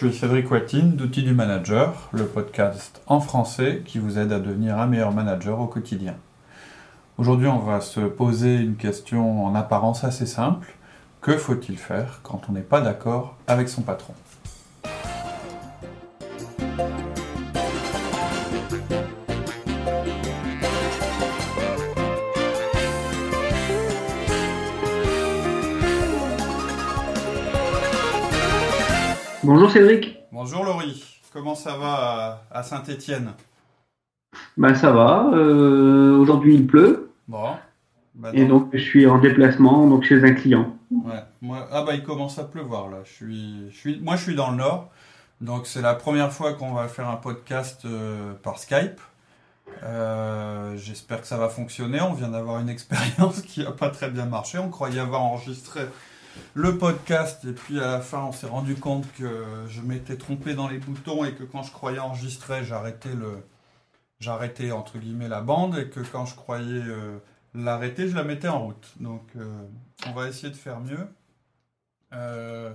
Je suis Cédric Watine d'Outils du Manager, le podcast en français qui vous aide à devenir un meilleur manager au quotidien. Aujourd'hui, on va se poser une question en apparence assez simple. Que faut-il faire quand on n'est pas d'accord avec son patron? Bonjour Cédric. Bonjour Laurie. Comment ça va à Saint-Étienne? Bah ça va. Euh, aujourd'hui il pleut. Bon. Bah, Et donc je suis en déplacement donc chez un client. Ouais. Moi, ah bah il commence à pleuvoir là. Je suis, je suis, moi je suis dans le nord, donc c'est la première fois qu'on va faire un podcast euh, par Skype. Euh, J'espère que ça va fonctionner. On vient d'avoir une expérience qui n'a pas très bien marché. On croyait avoir enregistré le podcast et puis à la fin on s'est rendu compte que je m'étais trompé dans les boutons et que quand je croyais enregistrer j'arrêtais le j'arrêtais entre guillemets la bande et que quand je croyais euh, l'arrêter je la mettais en route. Donc euh, on va essayer de faire mieux. Euh,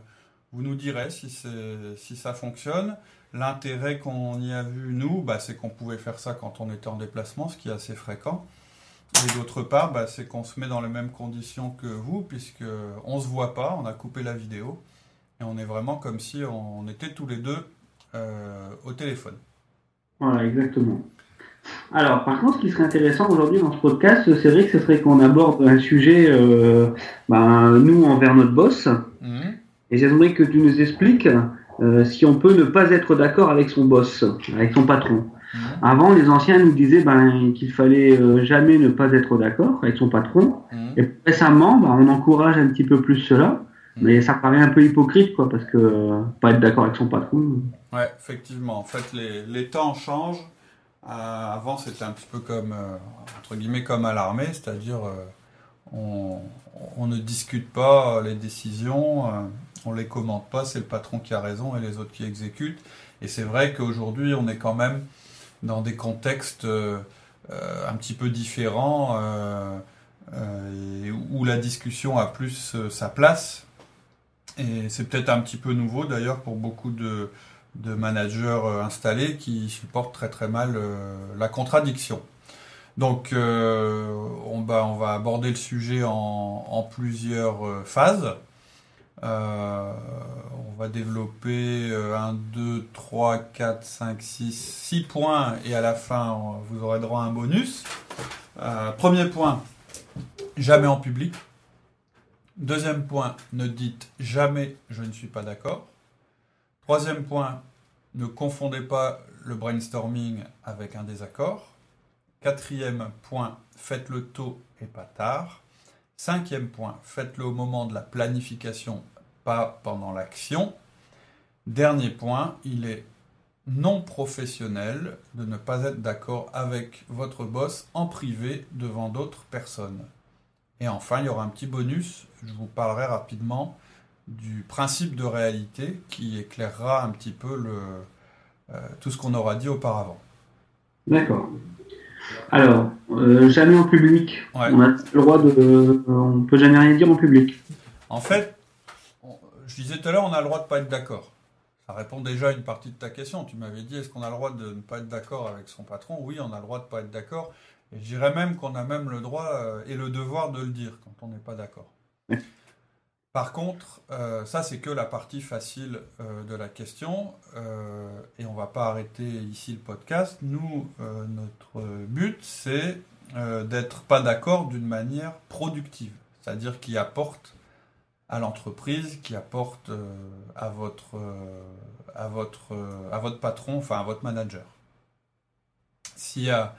vous nous direz si, ça fonctionne. L'intérêt qu'on y a vu nous bah, c'est qu'on pouvait faire ça quand on était en déplacement ce qui est assez fréquent et d'autre part, bah, c'est qu'on se met dans les mêmes conditions que vous, puisque on se voit pas, on a coupé la vidéo, et on est vraiment comme si on était tous les deux euh, au téléphone. Voilà exactement. Alors par contre ce qui serait intéressant aujourd'hui dans ce podcast c'est vrai que ce serait qu'on aborde un sujet euh, ben, nous envers notre boss Mhm. et j'aimerais que tu nous expliques euh, si on peut ne pas être d'accord avec son boss, avec son patron. Mhm. Avant les anciens nous disaient ben, qu'il fallait euh, jamais ne pas être d'accord avec son patron Mhm. Et récemment, bah, on encourage un petit peu plus cela, mais ça paraît un peu hypocrite, quoi, parce que euh, pas être d'accord avec son patron. Ouais, effectivement. En fait, les, les temps changent. Euh, avant, c'était un petit peu comme, euh, entre guillemets, comme à l'armée, c'est-à-dire on, on ne discute pas les décisions, on les commente pas, c'est le patron qui a raison et les autres qui exécutent. Et c'est vrai qu'aujourd'hui, on est quand même dans des contextes euh, euh, un petit peu différents euh, et où la discussion a plus sa place. Et c'est peut-être un petit peu nouveau d'ailleurs pour beaucoup de, managers installés qui supportent très très mal la contradiction. Donc on, va, on va aborder le sujet en, plusieurs phases. On va développer euh, 1, 2, 3, 4, 5, 6, 6 points et à la fin vous aurez droit à un bonus. Euh, premier point, jamais en public. Deuxième point, ne dites jamais je ne suis pas d'accord. Troisième point, ne confondez pas le brainstorming avec un désaccord. Quatrième point, faites-le tôt et pas tard. Cinquième point, faites-le au moment de la planification, pas pendant l'action. Dernier point, il est non professionnel de ne pas être d'accord avec votre boss en privé devant d'autres personnes. Et enfin, il y aura un petit bonus. Je vous parlerai rapidement du principe de réalité qui éclairera un petit peu le, euh, tout ce qu'on aura dit auparavant. D'accord. Alors, euh, jamais en public. Ouais. On a le droit de, on peut jamais rien dire en public. En fait, je disais tout à l'heure, on a le droit de ne pas être d'accord. Ça répond déjà à une partie de ta question. Tu m'avais dit, est-ce qu'on a le droit de ne pas être d'accord avec son patron? Oui, on a le droit de ne pas être d'accord. Et je dirais même qu'on a même le droit euh, et le devoir de le dire quand on n'est pas d'accord. Par contre, euh, ça c'est que la partie facile euh, de la question, euh, et on va pas arrêter ici le podcast. Nous, notre but, c'est d'être pas d'accord d'une manière productive, c'est-à-dire qui apporte à l'entreprise, qui apporte euh, à votre euh, à votre euh, à votre patron, enfin à votre manager. S'il y a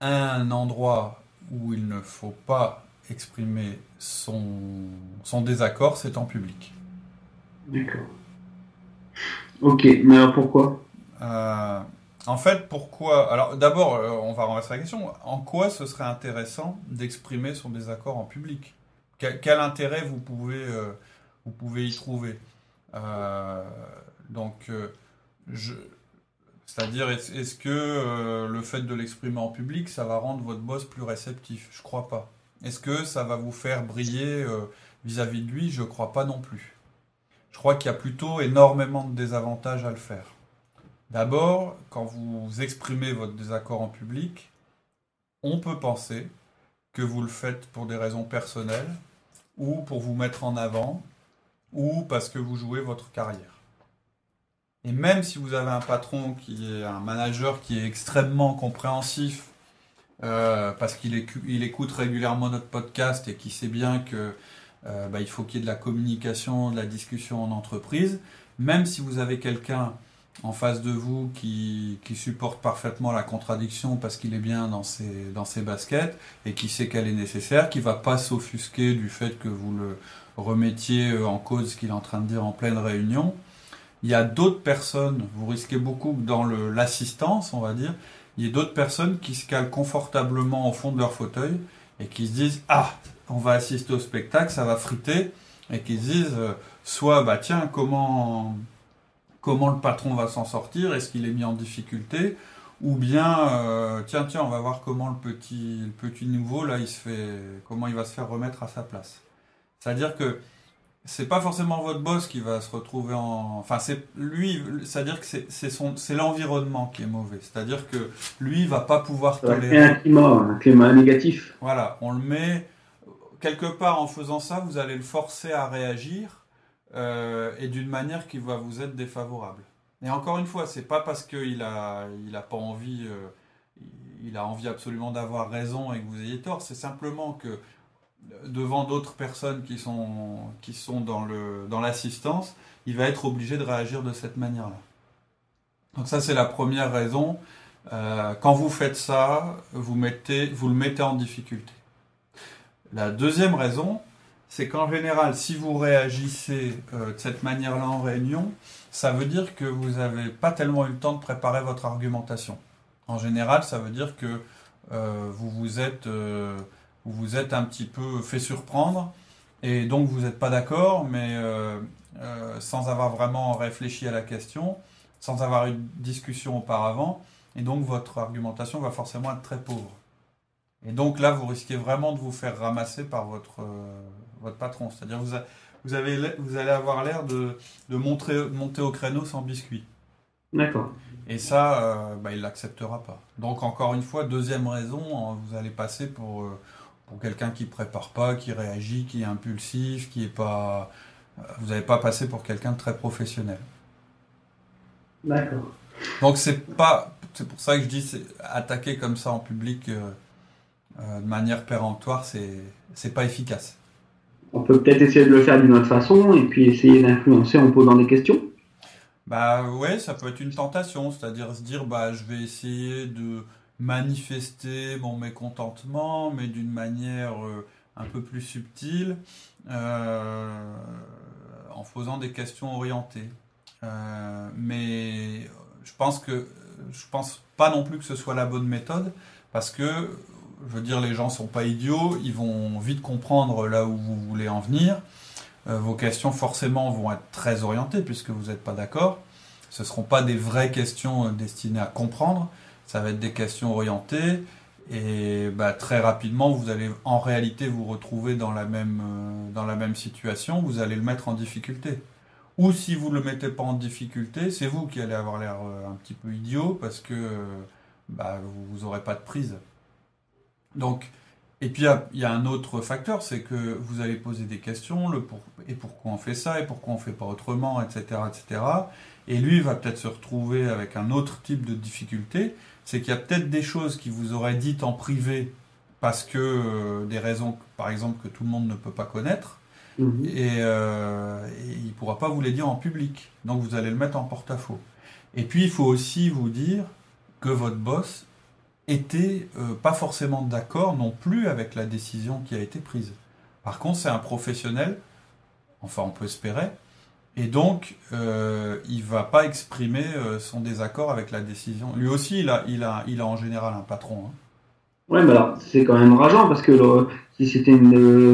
un endroit où il ne faut pas exprimer son, son désaccord, c'est en public. D'accord. Ok, mais alors pourquoi? Euh, en fait, pourquoi? Alors, d'abord, on va renverser la question. En quoi ce serait intéressant d'exprimer son désaccord en public? Quel, intérêt vous pouvez, euh, vous pouvez y trouver? Euh, Donc, euh, c'est-à-dire, est-ce que le fait de l'exprimer en public, ça va rendre votre boss plus réceptif? Je crois pas. Est-ce que ça va vous faire briller euh, vis-à-vis de lui? Je crois pas non plus. je crois qu'il y a plutôt énormément de désavantages à le faire. D'abord, quand vous exprimez votre désaccord en public, on peut penser que vous le faites pour des raisons personnelles, ou pour vous mettre en avant, ou parce que vous jouez votre carrière. Et même si vous avez un patron qui est un manager qui est extrêmement compréhensif, euh, parce qu'il écoute régulièrement notre podcast et qui sait bien que euh, bah, il faut qu'il y ait de la communication, de la discussion en entreprise, même si vous avez quelqu'un en face de vous qui, supporte parfaitement la contradiction parce qu'il est bien dans ses, dans ses baskets et qui sait qu'elle est nécessaire, qui va pas s'offusquer du fait que vous le remettiez en cause ce qu'il est en train de dire en pleine réunion. Il y a d'autres personnes, vous risquez beaucoup dans l'assistance, on va dire, il y a d'autres personnes qui se calent confortablement au fond de leur fauteuil et qui se disent Ah, on va assister au spectacle, ça va friter, et qui se disent euh, soit bah tiens, comment, comment le patron va s'en sortir, est-ce qu'il est mis en difficulté, ou bien euh, tiens, tiens, on va voir comment le petit, le petit nouveau, là, il se fait, comment il va se faire remettre à sa place. C'est-à-dire que c'est pas forcément votre boss qui va se retrouver en. Enfin, c'est lui, c'est-à-dire que c'est son, c'est l'environnement qui est mauvais. C'est-à-dire que lui va pas pouvoir tolérer. un climat, un climat négatif. Voilà, on le met quelque part en faisant ça, vous allez le forcer à réagir euh, et d'une manière qui va vous être défavorable. Et encore une fois, c'est pas parce qu'il a, il a pas envie, euh, il a envie absolument d'avoir raison et que vous ayez tort. C'est simplement que devant d'autres personnes qui sont, qui sont dans, le, dans l'assistance, il va être obligé de réagir de cette manière-là. Donc ça, c'est la première raison. Euh, quand vous faites ça, vous, mettez, vous le mettez en difficulté. La deuxième raison, c'est qu'en général, si vous réagissez euh, de cette manière-là en réunion, ça veut dire que vous n'avez pas tellement eu le temps de préparer votre argumentation. En général, ça veut dire que euh, vous vous êtes vous vous êtes un petit peu fait surprendre et donc vous n'êtes pas d'accord, mais euh, euh, sans avoir vraiment réfléchi à la question, sans avoir eu de discussion auparavant, et donc votre argumentation va forcément être très pauvre. Et donc là, vous risquez vraiment de vous faire ramasser par votre, euh, votre patron. C'est-à-dire vous, vous, avez, vous allez avoir l'air de, de monter, monter au créneau sans biscuit. D'accord. Et ça, bah, il ne l'acceptera pas. Donc encore une fois, deuxième raison, vous allez passer pour pour quelqu'un qui prépare pas, qui réagit, qui est impulsif, qui est pas. Vous n'avez pas passé pour quelqu'un de très professionnel. D'accord. Donc c'est pas, c'est pour ça que je dis, attaquer comme ça en public euh, euh, de manière péremptoire, c'est c'est pas efficace. On peut peut-être essayer de le faire d'une autre façon et puis essayer d'influencer en posant des questions. Bah ouais, ça peut être une tentation, c'est-à-dire se dire bah je vais essayer de manifester mon mécontentement, mais d'une manière euh, un peu plus subtile, euh, en posant des questions orientées. Euh, mais je pense que je pense pas non plus que ce soit la bonne méthode, parce que je veux dire, les gens sont pas idiots, ils vont vite comprendre là où vous voulez en venir. vos questions forcément vont être très orientées puisque vous n'êtes pas d'accord. Ce ne seront pas des vraies questions destinées à comprendre, ça va être des questions orientées. Et bah, très rapidement, vous allez en réalité vous retrouver dans la, même, euh, dans la même situation, vous allez le mettre en difficulté. Ou si vous ne le mettez pas en difficulté, c'est vous qui allez avoir l'air euh, un petit peu idiot parce que euh, bah, vous n'aurez pas de prise. Donc, et puis il y, a un autre facteur, c'est que vous allez poser des questions, le pour, et pourquoi on fait ça, et pourquoi on ne fait pas autrement, etc. etc. Et lui va peut-être se retrouver avec un autre type de difficulté c'est qu'il y a peut-être des choses qui vous auraient dites en privé parce que euh, des raisons, par exemple, que tout le monde ne peut pas connaître, mhm. euh, et, il ne pourra pas vous les dire en public. Donc vous allez le mettre en porte-à-faux. Et puis il faut aussi vous dire que votre boss était euh, pas forcément d'accord non plus avec la décision qui a été prise. Par contre, c'est un professionnel, enfin on peut espérer, et donc, euh, il va pas exprimer euh, son désaccord avec la décision. Lui aussi, il a, il a, il a en général un patron. Hein. Ouais, mais alors, c'est quand même rageant parce que si c'était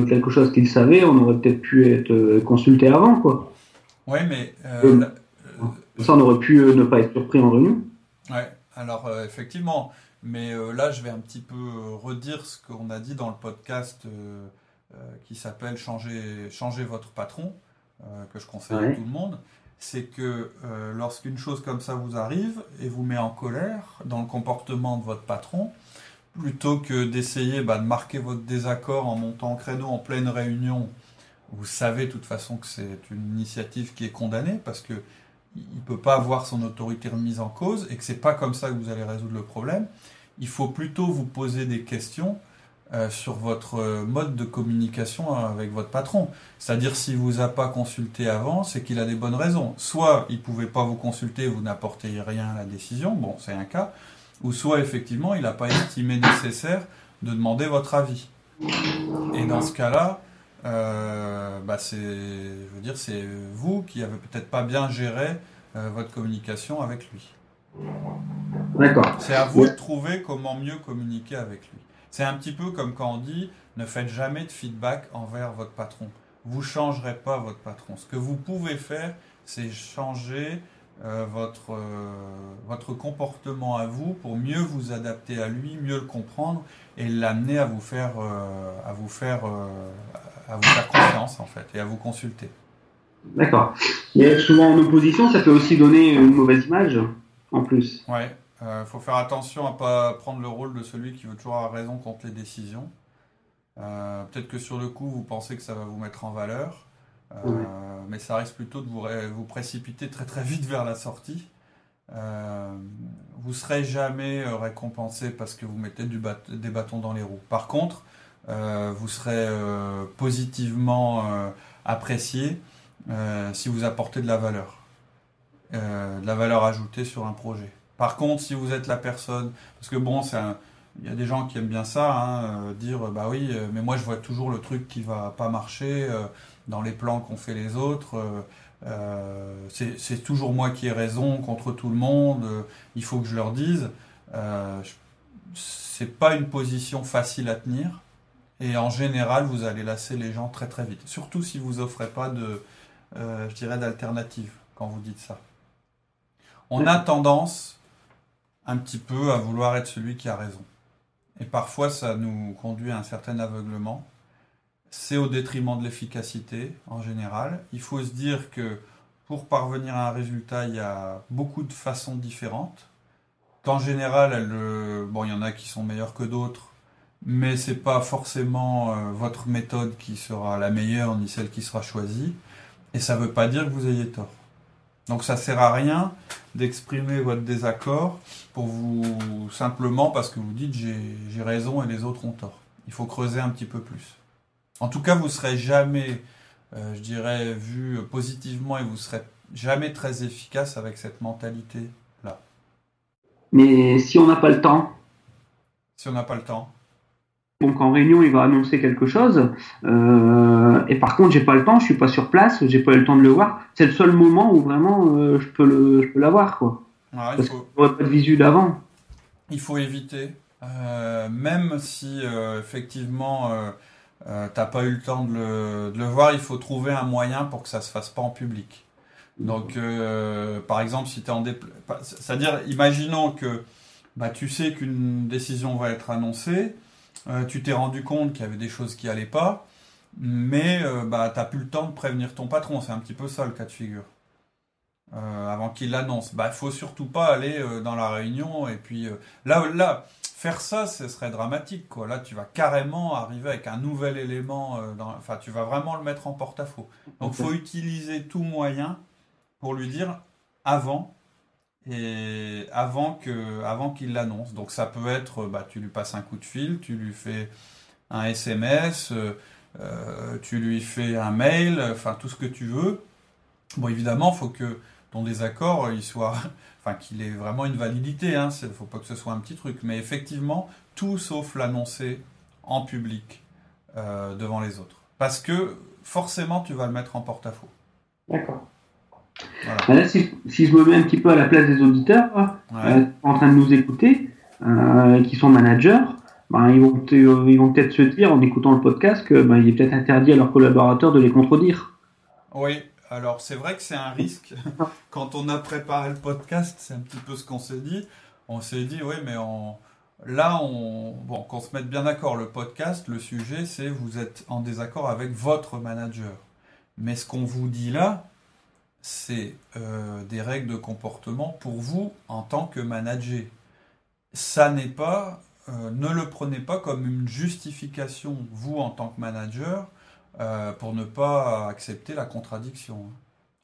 quelque chose qu'il savait, on aurait peut-être pu être euh, consulté avant, quoi. Ouais, mais. ça, on aurait pu ne pas être surpris en réunion. Ouais, alors, effectivement. Mais là, je vais un petit peu redire ce qu'on a dit dans le podcast qui s'appelle changer, changer votre patron. que je conseille à tout le monde, c'est que lorsqu'une chose comme ça vous arrive et vous met en colère dans le comportement de votre patron, plutôt que d'essayer bah, de marquer votre désaccord en montant en créneau en pleine réunion, vous savez de toute façon que c'est une initiative qui est condamnée parce que il peut pas avoir son autorité remise en cause et que c'est pas comme ça que vous allez résoudre le problème. Il faut plutôt vous poser des questions euh, sur votre mode de communication avec votre patron. C'est-à-dire s'il vous a pas consulté avant, c'est qu'il a des bonnes raisons. Soit il pouvait pas vous consulter, vous n'apportez rien à la décision, bon c'est un cas ou soit effectivement il n'a pas estimé nécessaire de demander votre avis. Et dans ce cas-là, euh, bah c'est, je veux dire, c'est vous qui avez peut-être pas bien géré euh, votre communication avec lui. D'accord. C'est à vous de trouver comment mieux communiquer avec lui. C'est un petit peu comme quand on dit ne faites jamais de feedback envers votre patron. Vous changerez pas votre patron. Ce que vous pouvez faire, c'est changer euh, votre, euh, votre comportement à vous pour mieux vous adapter à lui, mieux le comprendre et l'amener à vous faire, euh, à vous faire, à vous faire confiance en fait et à vous consulter. D'accord. Et souvent en opposition, ça peut aussi donner une mauvaise image en plus. Ouais. Il faut faire attention à pas prendre le rôle de celui qui veut toujours avoir raison contre les décisions. Peut-être que sur le coup, vous pensez que ça va vous mettre en valeur. Euh, mais ça risque plutôt de vous, vous précipiter très très vite vers la sortie. Euh, vous serez jamais euh, récompensé parce que vous mettez du des bâtons dans les roues. Par contre, euh, vous serez positivement apprécié si vous apportez de la valeur, de la valeur ajoutée sur un projet. Par contre, si vous êtes la personne, parce que bon, il y a des gens qui aiment bien ça, hein, dire bah oui, mais moi je vois toujours le truc qui va pas marcher dans les plans qu'ont fait les autres. Euh, euh, c'est toujours moi qui ai raison contre tout le monde, euh, il faut que je leur dise. c'est pas une position facile à tenir. Et en général, vous allez lasser les gens très très vite. Surtout si vous offrez pas de, je dirais, d'alternative quand vous dites ça. On a tendance un petit peu à vouloir être celui qui a raison. Et parfois, ça nous conduit à un certain aveuglement c'est au détriment de l'efficacité en général. Il faut se dire que pour parvenir à un résultat, il y a beaucoup de façons différentes. Qu'en général, bon, il y en a qui sont meilleures que d'autres, mais c'est pas forcément euh, votre méthode qui sera la meilleure ni celle qui sera choisie. Et ça ne veut pas dire que vous ayez tort. Donc ça sert à rien d'exprimer votre désaccord pour vous simplement parce que vous dites j'ai raison et les autres ont tort. Il faut creuser un petit peu plus. En tout cas, vous serez jamais, euh, je dirais, vu positivement et vous serez jamais très efficace avec cette mentalité-là. Mais si on n'a pas le temps? Si on n'a pas le temps donc en réunion, il va annoncer quelque chose, euh, et par contre, j'ai pas le temps, je suis pas sur place, j'ai pas eu le temps de le voir. C'est le seul moment où vraiment euh, je peux le, je peux l'avoir, quoi. Ah, Parce faut... pas de visu d'avant. Il faut éviter, même si effectivement euh, t'as pas eu le temps de le, voir, il faut trouver un moyen pour que ça se fasse pas en public. Donc, euh, par exemple, si tu es en déplacement, c'est-à-dire, imaginons que bah, tu sais qu'une décision va être annoncée, euh, tu t'es rendu compte qu'il y avait des choses qui allaient pas, mais bah, tu n'as plus le temps de prévenir ton patron. C'est un petit peu ça le cas de figure. avant qu'il l'annonce. Bah, faut surtout pas aller dans la réunion et puis là, là, faire ça, ce serait dramatique. Quoi. Là, tu vas carrément arriver avec un nouvel élément. Euh. Enfin, tu vas vraiment le mettre en porte-à-faux. Donc, il faut utiliser tout moyen pour lui dire avant et avant que avant qu'il l'annonce. Donc, ça peut être, bah, tu lui passes un coup de fil, tu lui fais un SMS, euh, euh, tu lui fais un mail, enfin tout ce que tu veux. Bon, évidemment, faut que ton désaccord il soit qu'il ait vraiment une validité. Il hein, ne faut pas que ce soit un petit truc. Mais effectivement, tout sauf l'annoncer en public euh, devant les autres. Parce que forcément, tu vas le mettre en porte-à-faux. D'accord. Bah si, je me mets un petit peu à la place des auditeurs euh, en train de nous écouter, euh, qui sont managers, bah, ils vont, ils vont peut-être se dire en écoutant le podcast qu'il bah, est peut-être interdit à leurs collaborateurs de les contredire. Oui, alors c'est vrai que c'est un risque. Quand on a préparé le podcast, c'est un petit peu ce qu'on s'est dit. On s'est dit, oui, mais là, on... bon, qu'on se mette bien d'accord, le podcast, le sujet, c'est vous êtes en désaccord avec votre manager. Mais ce qu'on vous dit là, c'est euh, des règles de comportement pour vous en tant que manager. Ça n'est pas, euh, ne le prenez pas comme une justification, vous en tant que manager, euh, pour ne pas accepter la contradiction.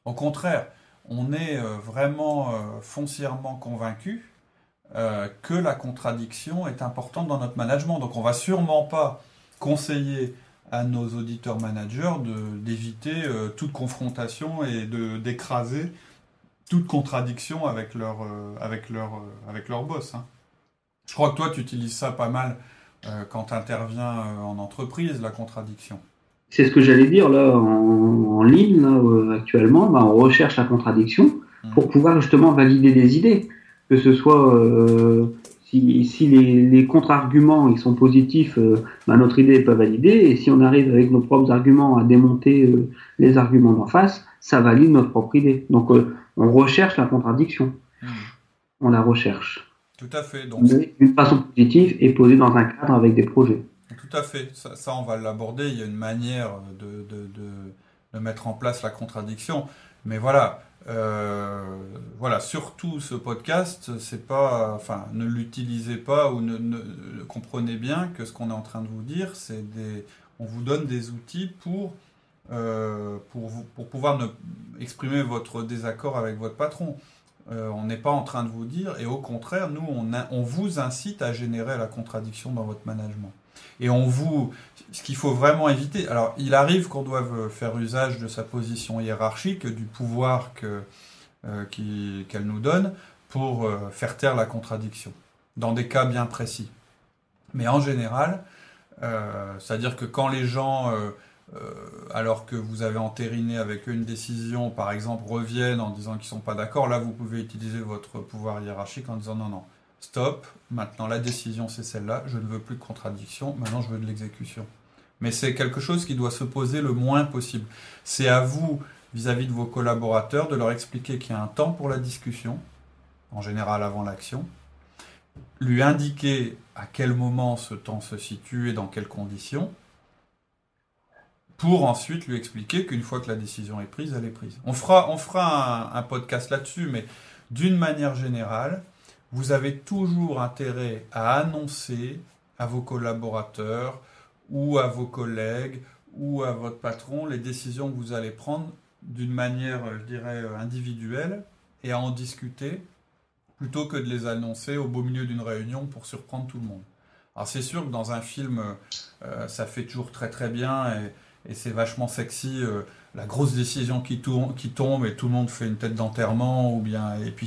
Au contraire, on est vraiment foncièrement convaincu que la contradiction est importante dans notre management. Donc on va sûrement pas conseiller à nos auditeurs managers d'éviter euh, toute confrontation et d'écraser toute contradiction avec leur, euh, avec leur, euh, avec leur boss. Hein. Je crois que toi, tu utilises ça pas mal quand tu interviens en entreprise, la contradiction. C'est ce que j'allais dire là en, ligne là, actuellement. Bah, on recherche la contradiction mmh. pour pouvoir justement valider des idées, que ce soit si, les, contre-arguments ils sont positifs, euh, bah, notre idée n'est pas validée. Et si on arrive avec nos propres arguments à démonter euh, les arguments d'en face, ça valide notre propre idée. Donc euh, on recherche la contradiction. Hmm. On la recherche. Tout à fait. Donc... D'une façon positive et posée dans un cadre avec des projets. Tout à fait. Ça, on va l'aborder. Il y a une manière de, de mettre en place la contradiction. Mais voilà, voilà, surtout ce podcast, c'est pas, enfin, ne l'utilisez pas ou ne, comprenez bien que ce qu'on est en train de vous dire, c'est des, on vous donne des outils pour euh, pour, pouvoir exprimer votre désaccord avec votre patron. Euh, on n'est pas en train de vous dire, et au contraire, nous, on, on vous incite à générer la contradiction dans votre management. Et on vous, ce qu'il faut vraiment éviter. Alors, il arrive qu'on doive faire usage de sa position hiérarchique, du pouvoir euh, qu'elle nous donne pour euh, faire taire la contradiction, dans des cas bien précis. Mais en général, euh, c'est-à-dire que quand les gens, alors que vous avez entériné avec eux une décision, par exemple, reviennent en disant qu'ils ne sont pas d'accord, là, vous pouvez utiliser votre pouvoir hiérarchique en disant non, non, stop, maintenant la décision c'est celle-là, je ne veux plus de contradiction, maintenant je veux de l'exécution. Mais c'est quelque chose qui doit se poser le moins possible. C'est à vous, vis-à-vis de vos collaborateurs, de leur expliquer qu'il y a un temps pour la discussion, en général avant l'action, lui indiquer à quel moment ce temps se situe et dans quelles conditions, pour ensuite lui expliquer qu'une fois que la décision est prise, elle est prise. On fera, on fera un podcast là-dessus, mais d'une manière générale, vous avez toujours intérêt à annoncer à vos collaborateurs ou à vos collègues ou à votre patron les décisions que vous allez prendre d'une manière, je dirais, individuelle et à en discuter plutôt que de les annoncer au beau milieu d'une réunion pour surprendre tout le monde. Alors c'est sûr que dans un film, euh, ça fait toujours très très bien et, c'est vachement sexy, euh, la grosse décision qui, qui tombe et tout le monde fait une tête d'enterrement ou bien et puis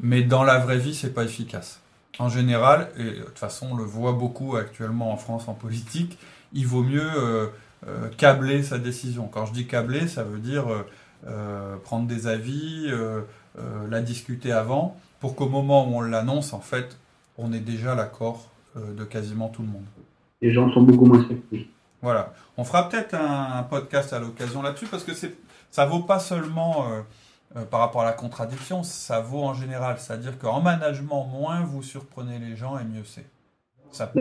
mais dans la vraie vie, c'est pas efficace. En général, et de toute façon, on le voit beaucoup actuellement en France en politique, il vaut mieux euh, euh, câbler sa décision. Quand je dis câbler, ça veut dire euh, prendre des avis, la discuter avant, pour qu'au moment où on l'annonce, en fait, on ait déjà l'accord de quasiment tout le monde. Les gens sont beaucoup moins surpris. Voilà. On fera peut-être un, un, podcast à l'occasion là-dessus, parce que ça vaut pas seulement euh, par rapport à la contradiction, ça vaut en général. C'est-à-dire qu'en management, moins vous surprenez les gens et mieux c'est. Ça,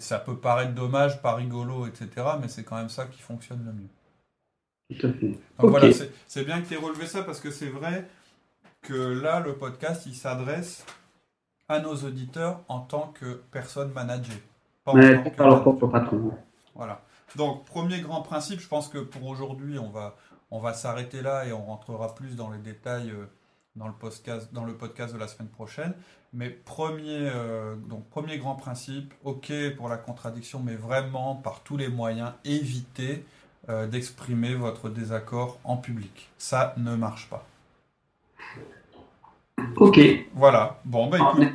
ça peut paraître dommage, pas rigolo, etc. Mais c'est quand même ça qui fonctionne le mieux. Tout à fait. Donc voilà, c'est bien que tu aies relevé ça parce que c'est vrai que là, le podcast, il s'adresse à nos auditeurs en tant que personne managée. Pas en tant que leur propre patron. Voilà. Donc, premier grand principe, je pense que pour aujourd'hui, on va, on va s'arrêter là et on rentrera plus dans les détails euh, dans le, podcast, dans le podcast de la semaine prochaine. Mais premier, euh, donc premier grand principe, ok pour la contradiction, mais vraiment par tous les moyens, évitez euh, d'exprimer votre désaccord en public. Ça ne marche pas. Ok. Voilà. Bon, ben écoute.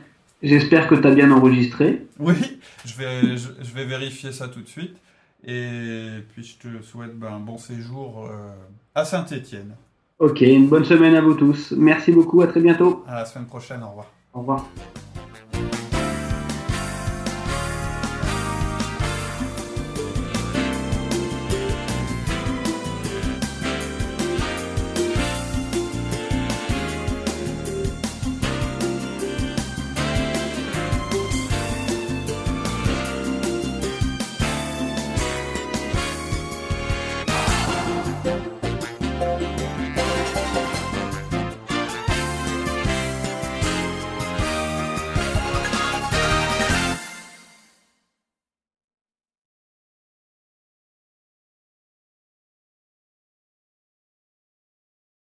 J'espère que tu as bien enregistré. Oui, je vais, je, vais vérifier ça tout de suite. Et puis je te souhaite ben, un bon séjour à Saint-Étienne. Ok, une bonne semaine à vous tous. Merci beaucoup, à très bientôt. À la semaine prochaine, au revoir. Au revoir.